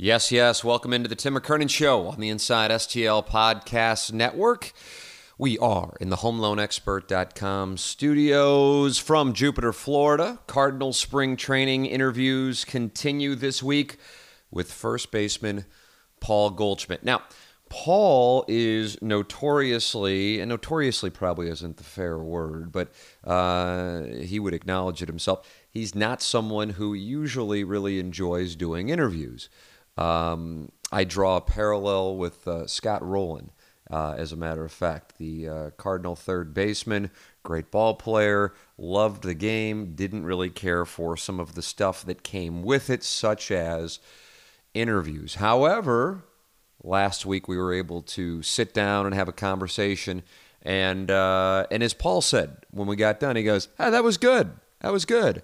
Yes, yes. Welcome into the Tim McKernan Show on the Inside STL Podcast Network. We are in the HomeLoanExpert.com studios from Jupiter, Florida. Cardinal spring training interviews continue this week with first baseman Paul Goldschmidt. Now, Paul is notoriously, and notoriously probably isn't the fair word, but uh, he would acknowledge it himself. He's not someone who usually really enjoys doing interviews. Um, I draw a parallel with uh, Scott Rolen, uh, as a matter of fact, the uh, Cardinal third baseman, great ball player, loved the game, didn't really care for some of the stuff that came with it, such as interviews. However, last week we were able to sit down and have a conversation. And uh, and as Paul said when we got done, he goes, "Ah, that was good. That was good."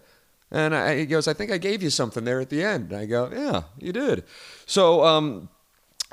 And I, he goes, I think I gave you something there at the end. And I go, Yeah, you did. So um,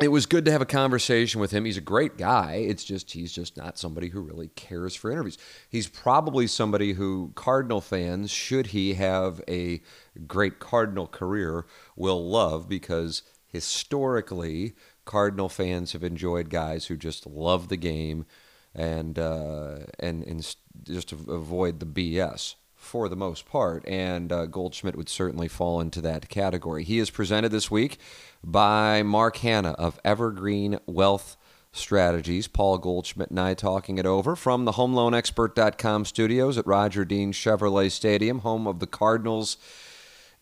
it was good to have a conversation with him. He's a great guy. It's just he's just not somebody who really cares for interviews. He's probably somebody who Cardinal fans, should he have a great Cardinal career, will love because historically Cardinal fans have enjoyed guys who just love the game and uh, and and just avoid the BS for the most part, and uh, Goldschmidt would certainly fall into that category. He is presented this week by Mark Hannah of Evergreen Wealth Strategies. Paul Goldschmidt and I talking it over from the HomeLoanExpert.com studios at Roger Dean Chevrolet Stadium, home of the Cardinals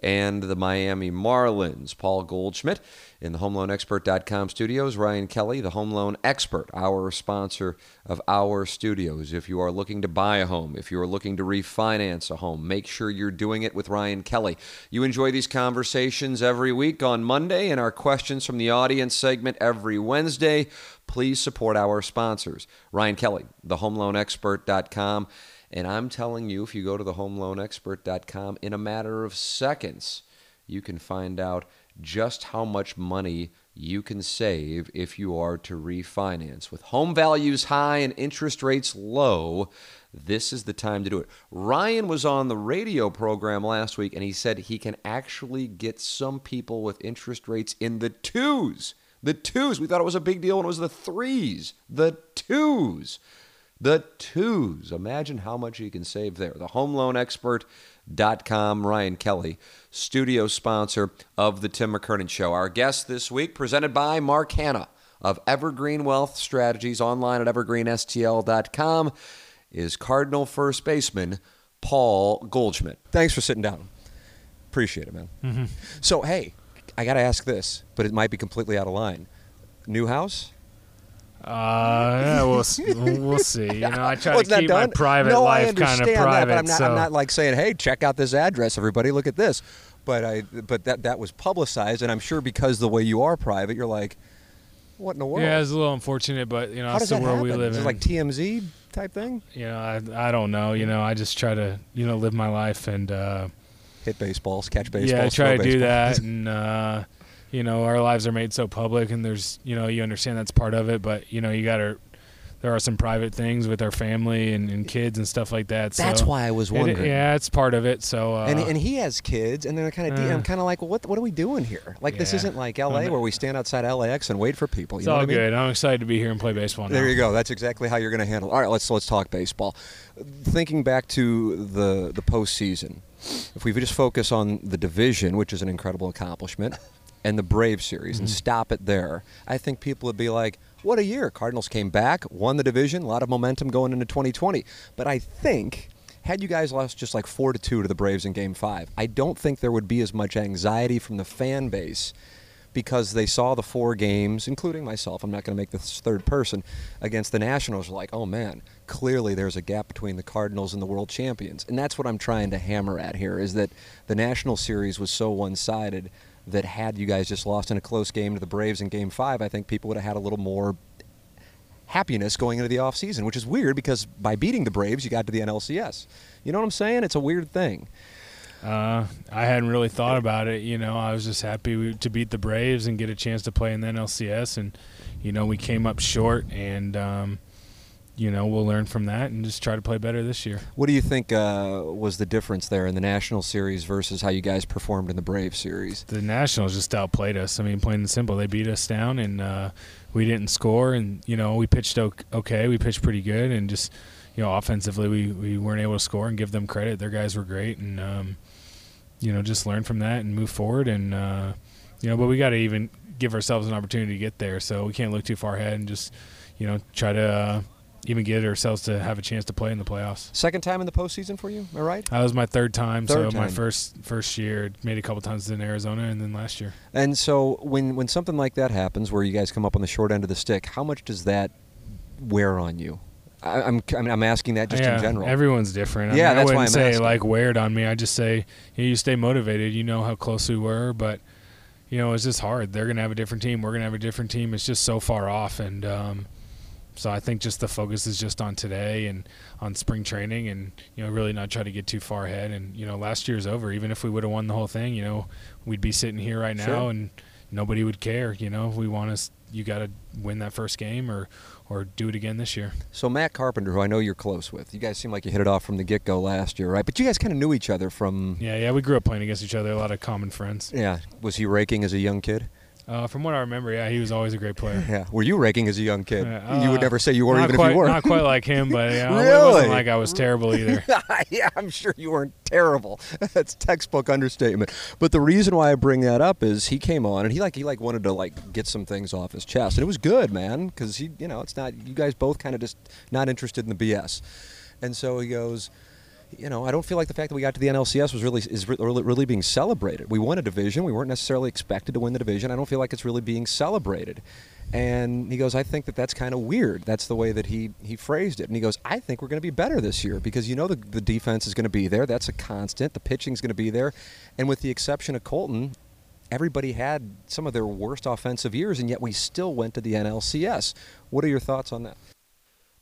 and the Miami Marlins. Paul Goldschmidt in the HomeLoanExpert.com studios. Ryan Kelley, the Home Loan Expert, our sponsor of our studios. If you are looking to buy a home, if you are looking to refinance a home, make sure you're doing it with Ryan Kelley. You enjoy these conversations every week on Monday and our questions from the audience segment every Wednesday. Please support our sponsors. Ryan Kelley, the HomeLoanExpert.com. And I'm telling you, if you go to the homeloanexpert.com in a matter of seconds, you can find out just how much money you can save if you are to refinance. With home values high and interest rates low, this is the time to do it. Ryan was on the radio program last week and he said he can actually get some people with interest rates in the twos. The twos. We thought it was a big deal when it was the threes. The twos. The twos. Imagine how much you can save there. The home loan expert.com, Ryan Kelley, studio sponsor of the Tim McKernan Show. Our guest this week, presented by Mark Hannah of Evergreen Wealth Strategies, online at evergreenstl.com, is Cardinal first baseman Paul Goldschmidt. Thanks for sitting down. Appreciate it, man. Mm-hmm. So, hey, I got to ask this, but it might be completely out of line. New house? Uh, yeah, we'll we'll see. You know, I try well, to keep my private no, life kind of private. That, but I'm not, so. I'm not like saying, "Hey, check out this address, everybody. Look at this." But I, but that that was publicized, and I'm sure because the way you are private, you're like, "What in the world?" Yeah, it's a little unfortunate, but you know, How that's the world happen? we live Is in. It like TMZ type thing. You know, I I don't know. You know, I just try to you know live my life and uh, hit baseballs, catch baseballs. Yeah, I try to baseball. do that and. Uh, you know, our lives are made so public, and there's, you know, you understand that's part of it, but you know, you got to there are some private things with our family and, and kids and stuff like that. So That's why I was wondering. It, yeah, it's part of it. So uh, and and he has kids, and they're kind of. Uh, I'm kind of like, well, what what are we doing here? Like yeah. this isn't like L.A. where we stand outside LAX and wait for people. it's know all I mean? good. I'm excited to be here and play baseball. Now. There you go. That's exactly how you're going to handle. It. All right, let's let's talk baseball. Thinking back to the the postseason, if we just focus on the division, which is an incredible accomplishment. And the Brave series, mm-hmm. and stop it there. I think people would be like, what a year. Cardinals came back, won the division, a lot of momentum going into 2020. But I think had you guys lost just like 4 to 2 to the Braves in game 5, I don't think there would be as much anxiety from the fan base because they saw the four games, including myself. I'm not going to make this third person against the Nationals. Like, oh man, clearly there's a gap between the Cardinals and the world champions, and that's what I'm trying to hammer at here. Is that the National Series was so one-sided that had you guys just lost in a close game to the Braves in Game Five, I think people would have had a little more happiness going into the offseason, which is weird because by beating the Braves, you got to the NLCS. You know what I'm saying? It's a weird thing. Uh, I hadn't really thought about it. You know, I was just happy to beat the Braves and get a chance to play in the NLCS, and you know, we came up short, and um, you know we'll learn from that and just try to play better this year. What do you think uh, was the difference there in the National Series versus how you guys performed in the Brave Series? The Nationals just outplayed us. I mean, plain and simple, they beat us down, and uh, we didn't score. And you know, we pitched okay. We pitched pretty good, and just you know, offensively, we we weren't able to score. And give them credit, their guys were great, and um, you know, just learn from that and move forward. And uh, you know, but we got to even give ourselves an opportunity to get there. So we can't look too far ahead and just you know try to uh, even get ourselves to have a chance to play in the playoffs. Second time in the postseason for you, am I right? That was my third time. Third so my first first year, made a couple times in Arizona, and then last year. And so when when something like that happens, where you guys come up on the short end of the stick, how much does that wear on you? I, mean, I'm asking that just yeah, in general. Everyone's different. I Yeah, mean, that's I why wouldn't I'm say asking. like wear it on me. I just say you, know, you stay motivated. You know how close we were, but you know it's just hard. They're gonna have a different team. We're gonna have a different team. It's just so far off, and um, so I think just the focus is just on today and on spring training, and you know really not try to get too far ahead. And you know last year's over. Even if we would have won the whole thing, you know we'd be sitting here right now Sure. and nobody would care. You know we want us. You got to win that first game or or do it again this year. So Matt Carpenter, who I know you're close with, you guys seem like you hit it off from the get go last year, right? But you guys kind of knew each other from. Yeah, yeah, we grew up playing against each other. A lot of common friends. Yeah. Was he raking as a young kid? Uh, from what I remember, yeah, he was always a great player. Yeah. Were you raking as a young kid? Uh, you would uh, never say you were, even quite, if you were. Not quite like him, but yeah, it Really? wasn't like I was terrible either. yeah, I'm sure you weren't terrible. That's textbook understatement. But the reason why I bring that up is he came on and he like he like wanted to like get some things off his chest, and it was good, man, because he you know it's not you guys both kind of just not interested in the BS, and so he goes. You know, I don't feel like the fact that we got to the NLCS was really is really, being celebrated. We won a division. We weren't necessarily expected to win the division. I don't feel like it's really being celebrated. And he goes, I think that that's kind of weird. That's the way that he, he phrased it. And he goes, I think we're going to be better this year because you know the, the defense is going to be there. That's a constant. The pitching's going to be there. And with the exception of Kolten, everybody had some of their worst offensive years, and yet we still went to the NLCS. What are your thoughts on that?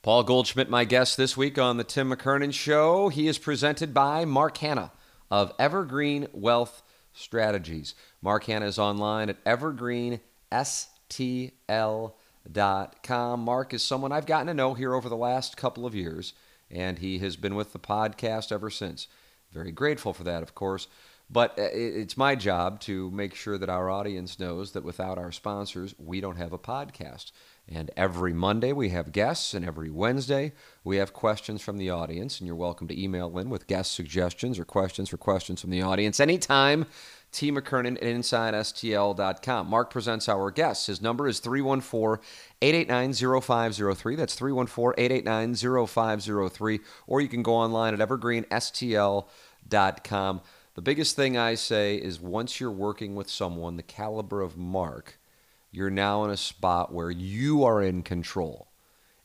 Paul Goldschmidt, my guest this week on the Tim McKernan Show. He is presented by Mark Hannah of Evergreen Wealth Strategies. Mark Hannah is online at evergreenstl.com. Mark is someone I've gotten to know here over the last couple of years, and he has been with the podcast ever since. Very grateful for that, of course. But uh, it's my job to make sure that our audience knows that without our sponsors, we don't have a podcast. And every Monday we have guests, and every Wednesday we have questions from the audience. And you're welcome to email in with guest suggestions or questions for questions from the audience anytime. T. McKernan at InsideSTL.com. Mark presents our guests. His number is 314 889 0503. That's 314 889 0503. Or you can go online at EvergreenSTL.com. The biggest thing I say is once you're working with someone the caliber of Mark, you're now in a spot where you are in control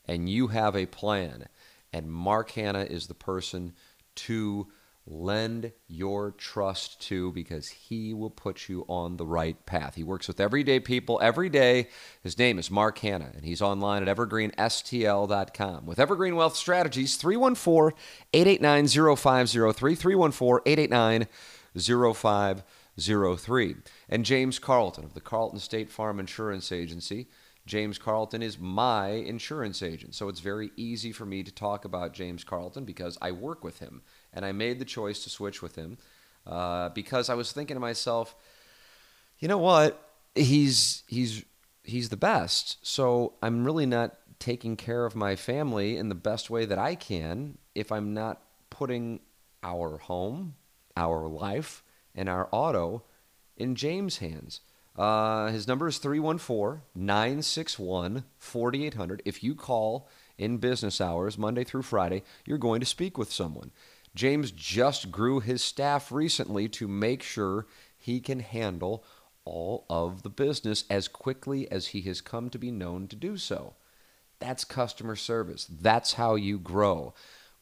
and you have a plan. And Mark Hannah is the person to lend your trust to because he will put you on the right path. He works with everyday people every day. His name is Mark Hannah, and he's online at evergreenstl.com. With Evergreen Wealth Strategies, 314 889 0503, 314 889 0503. And James Carlton of the Carlton State Farm Insurance Agency. James Carlton is my insurance agent. So it's very easy for me to talk about James Carlton because I work with him. And I made the choice to switch with him uh, because I was thinking to myself, you know what? He's he's he's the best. So I'm really not taking care of my family in the best way that I can if I'm not putting our home, our life, and our auto in James' hands. Uh, his number is 314 961 4800. If you call in business hours, Monday through Friday, you're going to speak with someone. James just grew his staff recently to make sure he can handle all of the business as quickly as he has come to be known to do so. That's customer service. That's how you grow.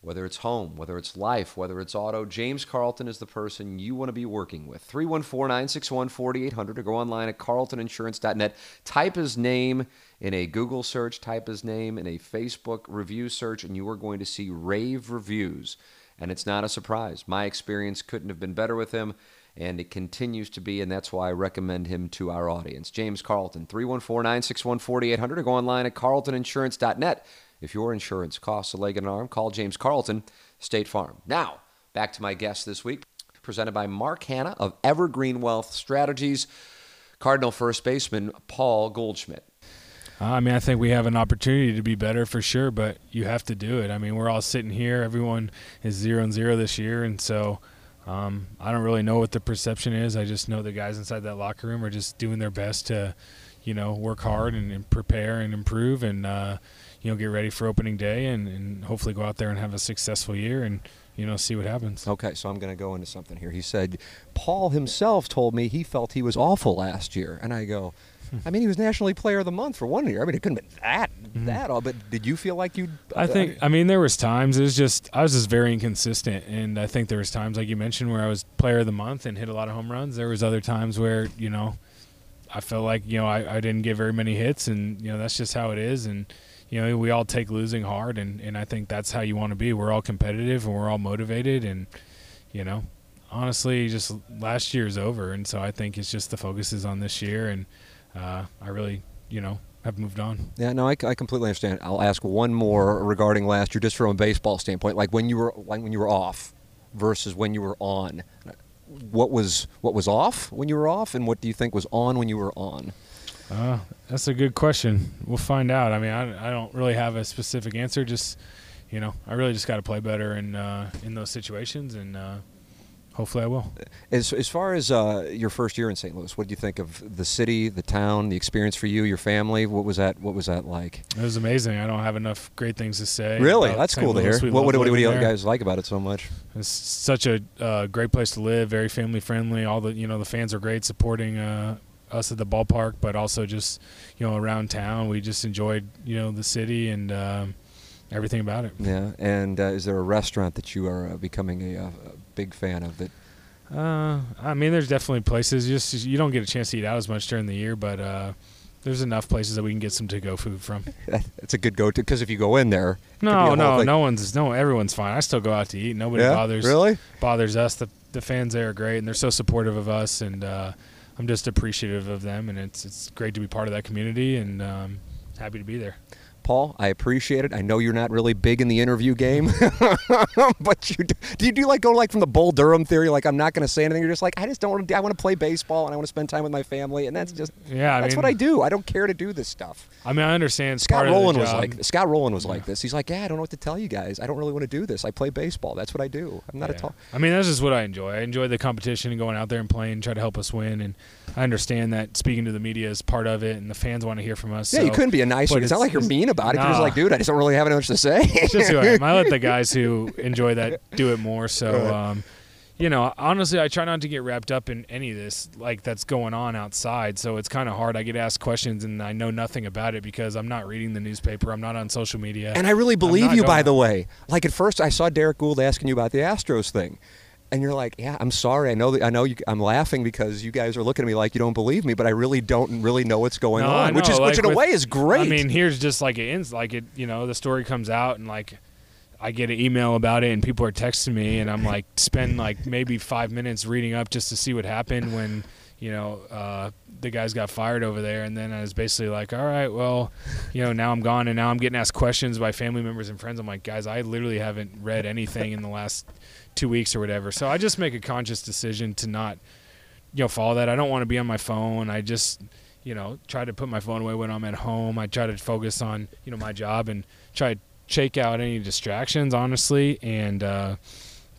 Whether it's home, whether it's life, whether it's auto, James Carlton is the person you want to be working with. 314 961 4800 or go online at carltoninsurance.net. Type his name in a Google search, type his name in a Facebook review search, and you are going to see rave reviews. And it's not a surprise. My experience couldn't have been better with him, and it continues to be, and that's why I recommend him to our audience. James Carlton, 314 961 4800 or go online at carltoninsurance.net. If your insurance costs a leg and an arm, call James Carlton, State Farm. Now, back to my guest this week, presented by Mark Hannah of Evergreen Wealth Strategies, Cardinal first baseman Paul Goldschmidt. I mean, I think we have an opportunity to be better for sure, but you have to do it. I mean, we're all sitting here. Everyone is zero and zero this year, and so um, I don't really know what the perception is. I just know the guys inside that locker room are just doing their best to, you know, work hard and, and prepare and improve, and uh, you know, get ready for opening day, and, and hopefully go out there and have a successful year and you know, see what happens. Okay, so I'm going to go into something here. He said Paul himself told me he felt he was awful last year, and I go, I mean, he was nationally Player of the Month for one year. I mean, it couldn't have been that mm-hmm. that all. But did you feel like you? I think. I mean, there was times. It was just I was just very inconsistent, and I think there was times like you mentioned where I was Player of the Month and hit a lot of home runs. There was other times where you know, I felt like you know I, I didn't get very many hits, and you know that's just how it is, and you know we all take losing hard, and and I think that's how you want to be. We're all competitive and we're all motivated, and you know honestly, just last year is over, and so I think it's just the focus is on this year, and uh, I really, you know, have moved on. Yeah, no, I, I completely understand. I'll ask one more regarding last year, just from a baseball standpoint, like when you were like when you were off versus when you were on. What was what was off when you were off, and what do you think was on when you were on? Uh, that's a good question. We'll find out. I mean, I, I don't really have a specific answer. Just you know, I really just got to play better in uh, in those situations, and uh, Hopefully, I will. As, as far as uh, your first year in St. Louis, what do you think of the city, the town, the experience for you, your family? What was that? What was that like? It was amazing. I don't have enough great things to say. Really, that's St. cool Louis. to hear. What, what, what, do you guys like about it so much? It's such a uh, great place to live. Very family friendly. All the you know the fans are great, supporting uh, us at the ballpark, but also just you know around town. We just enjoyed you know the city and. Um, everything about it. Yeah, and uh, is there a restaurant that you are uh, becoming a, a, big fan of that? Uh, I mean, there's definitely places. You just you don't get a chance to eat out as much during the year, but uh, there's enough places that we can get some to-go food from. It's a good go-to because if you go in there, no, no, no one's no, everyone's fine. I still go out to eat. Nobody yeah? bothers really bothers us. The the fans there are great, and they're so supportive of us, and uh, I'm just appreciative of them, and it's it's great to be part of that community, and um, happy to be there. Paul, I appreciate it. I know you're not really big in the interview game, but you do, do you do like go like from the Bull Durham theory? Like I'm not going to say anything. You're just like I just don't want to. I want to play baseball and I want to spend time with my family, and that's just yeah. I that's mean, what I do. I don't care to do this stuff. I mean, I understand. Scott Rolen was like Scott Rolen was yeah. like this. He's like, yeah, I don't know what to tell you guys. I don't really want to do this. I play baseball. That's what I do. I'm not yeah. a talk. I mean, that's just what I enjoy. I enjoy the competition and going out there and playing, try to help us win. And I understand that speaking to the media is part of it, and the fans want to hear from us. Yeah, so, you couldn't be a nice. It's, it's not like you're mean about it. Nah. You're just like, dude, I just don't really have much to say. it's just who I am. I let the guys who enjoy that do it more. So. Um, you know, honestly, I try not to get wrapped up in any of this like that's going on outside. So it's kind of hard. I get asked questions and I know nothing about it because I'm not reading the newspaper. I'm not on social media. And I really believe you, by the way. Like at first, I saw Derrick Goold asking you about the Astros thing, and you're like, "Yeah, I'm sorry. I know. That, I know. You, I'm laughing because you guys are looking at me like you don't believe me, but I really don't really know what's going no, on, which is like which in with, a way is great. I mean, here's just like it ends, like it. You know, the story comes out and like I get an email about it and people are texting me and I'm like spend like maybe five minutes reading up just to see what happened when you know uh, the guys got fired over there and then I was basically like all right well you know now I'm gone and now I'm getting asked questions by family members and friends I'm like guys I literally haven't read anything in the last two weeks or whatever so I just make a conscious decision to not you know follow that I don't want to be on my phone I just you know try to put my phone away when I'm at home I try to focus on you know my job and try to shake out any distractions, honestly, and uh,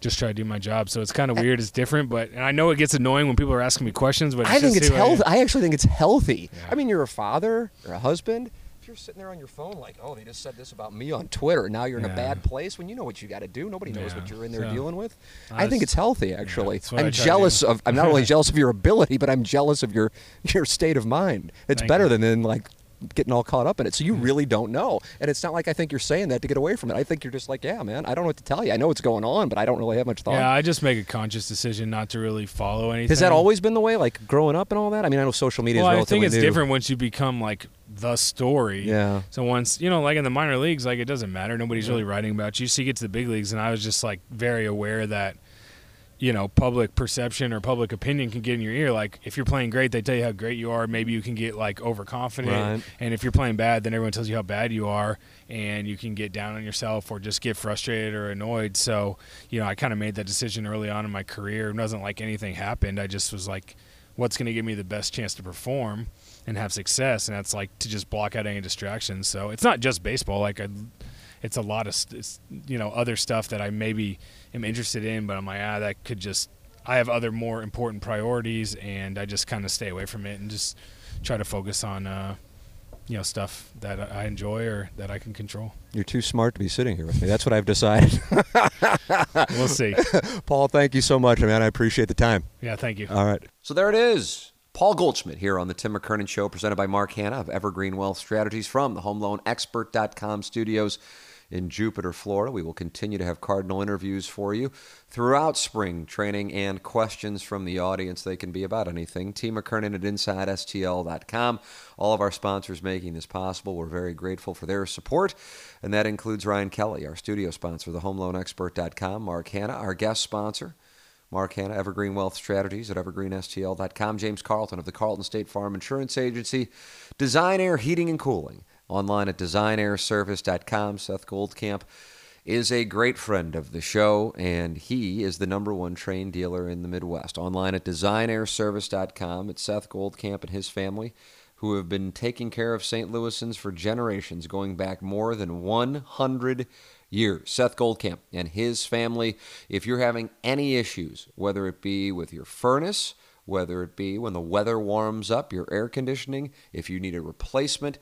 just try to do my job. So it's kind of weird. It's different, but and I know it gets annoying when people are asking me questions. But I think it's healthy. I, I, actually think it's healthy. Yeah. I mean, you're a father, you're a husband. If you're sitting there on your phone, like, oh, they just said this about me on Twitter. Now you're in yeah. a bad place when you know what you got to do. Nobody knows yeah. what you're in there so, dealing with. I, I think it's healthy, actually. I'm jealous of. I'm not only jealous of your ability, but I'm jealous of your your state of mind. It's Thank better you. than like getting all caught up in it. So you really don't know. And it's not like I think you're saying that to get away from it. I think you're just like, yeah, man, I don't know what to tell you. I know what's going on, but I don't really have much thought. Yeah, I just make a conscious decision not to really follow anything. Has that always been the way, like growing up and all that? I mean, I know social media well, is I think it's new. different once you become like the story. Yeah. So once, you know, like in the minor leagues, like it doesn't matter. Nobody's yeah. really writing about you. So you get to the big leagues, and I was just like very aware that – you know, public perception or public opinion can get in your ear. Like if you're playing great, they tell you how great you are. Maybe you can get like overconfident, Right. and if you're playing bad, then everyone tells you how bad you are, and you can get down on yourself or just get frustrated or annoyed. So, you know, I kind of made that decision early on in my career. It wasn't like anything happened. I just was like, what's going to give me the best chance to perform and have success, and that's like to just block out any distractions. So it's not just baseball. Like I, it's a lot of you know other stuff that I maybe am interested in, but I'm like ah that could just I have other more important priorities, and I just kind of stay away from it and just try to focus on uh, you know stuff that I enjoy or that I can control. You're too smart to be sitting here with me. That's what I've decided. We'll see. Paul, thank you so much, man. I appreciate the time. yeah, thank you. All right. So there it is. Paul Goldschmidt here on the Tim McKernan Show, presented by Mark Hannah of Evergreen Wealth Strategies from the HomeLoanExpert.com studios in Jupiter, Florida. We will continue to have Cardinal interviews for you throughout spring training and questions from the audience. They can be about anything. T. McKernan at InsideSTL.com. All of our sponsors making this possible. We're very grateful for their support, and that includes Ryan Kelley, our studio sponsor, the HomeLoanExpert.com, Mark Hannah, our guest sponsor. Mark Hannah, Evergreen Wealth Strategies at evergreenstl.com. James Carlton of the Carlton State Farm Insurance Agency. Design Aire Heating and Cooling. Online at designairservice.com. Seth Goldcamp is a great friend of the show, and he is the number one Trane dealer in the Midwest. Online at designairservice.com. It's Seth Goldcamp and his family who have been taking care of St. Louisans for generations, going back more than 100 years. Seth Goldcamp and his family, if you're having any issues, whether it be with your furnace, whether it be when the weather warms up, your air conditioning, if you need a replacement,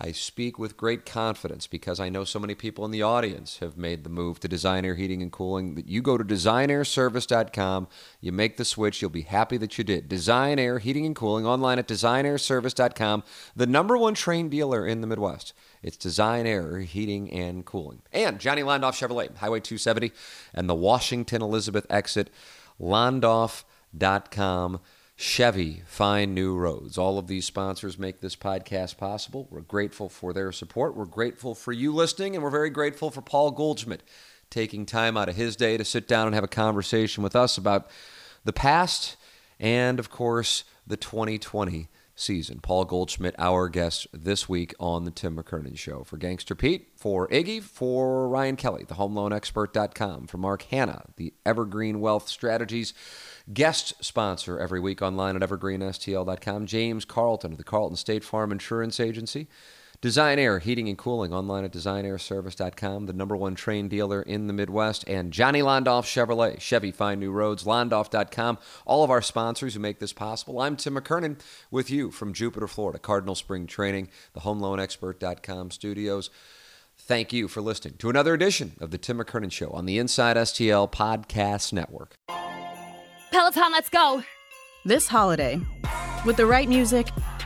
I speak with great confidence because I know so many people in the audience have made the move to Design Aire Heating and Cooling that you go to designairservice.com, you make the switch, you'll be happy that you did. Design Aire Heating and Cooling online at designairservice.com, the number one Trane dealer in the Midwest. It's Design Aire Heating and Cooling. And Johnny Londoff Chevrolet, Highway 270 and the Washington Elizabeth exit, londoff.com. Chevy, find new roads. All of these sponsors make this podcast possible. We're grateful for their support. We're grateful for you listening, and we're very grateful for Paul Goldschmidt taking time out of his day to sit down and have a conversation with us about the past and, of course, the 2020 season. Paul Goldschmidt, our guest this week on the Tim McKernan Show. For Gangster Pete, for Iggy, for Ryan Kelley, the HomeLoanExpert.com, for Mark Hannah, the Evergreen Wealth Strategies guest sponsor every week online at evergreenstl.com, James Carlton of the Carlton State Farm Insurance Agency. Design Aire Heating and Cooling online at designairservice.com, the number one Trane dealer in the Midwest, and Johnny Londoff Chevrolet, Chevy Find New Roads, Londoff.com, all of our sponsors who make this possible. I'm Tim McKernan with you from Jupiter, Florida, Cardinal Spring Training, the HomeLoanExpert.com studios. Thank you for listening to another edition of the Tim McKernan Show on the Inside STL Podcast Network. Peloton, let's go. This holiday, with the right music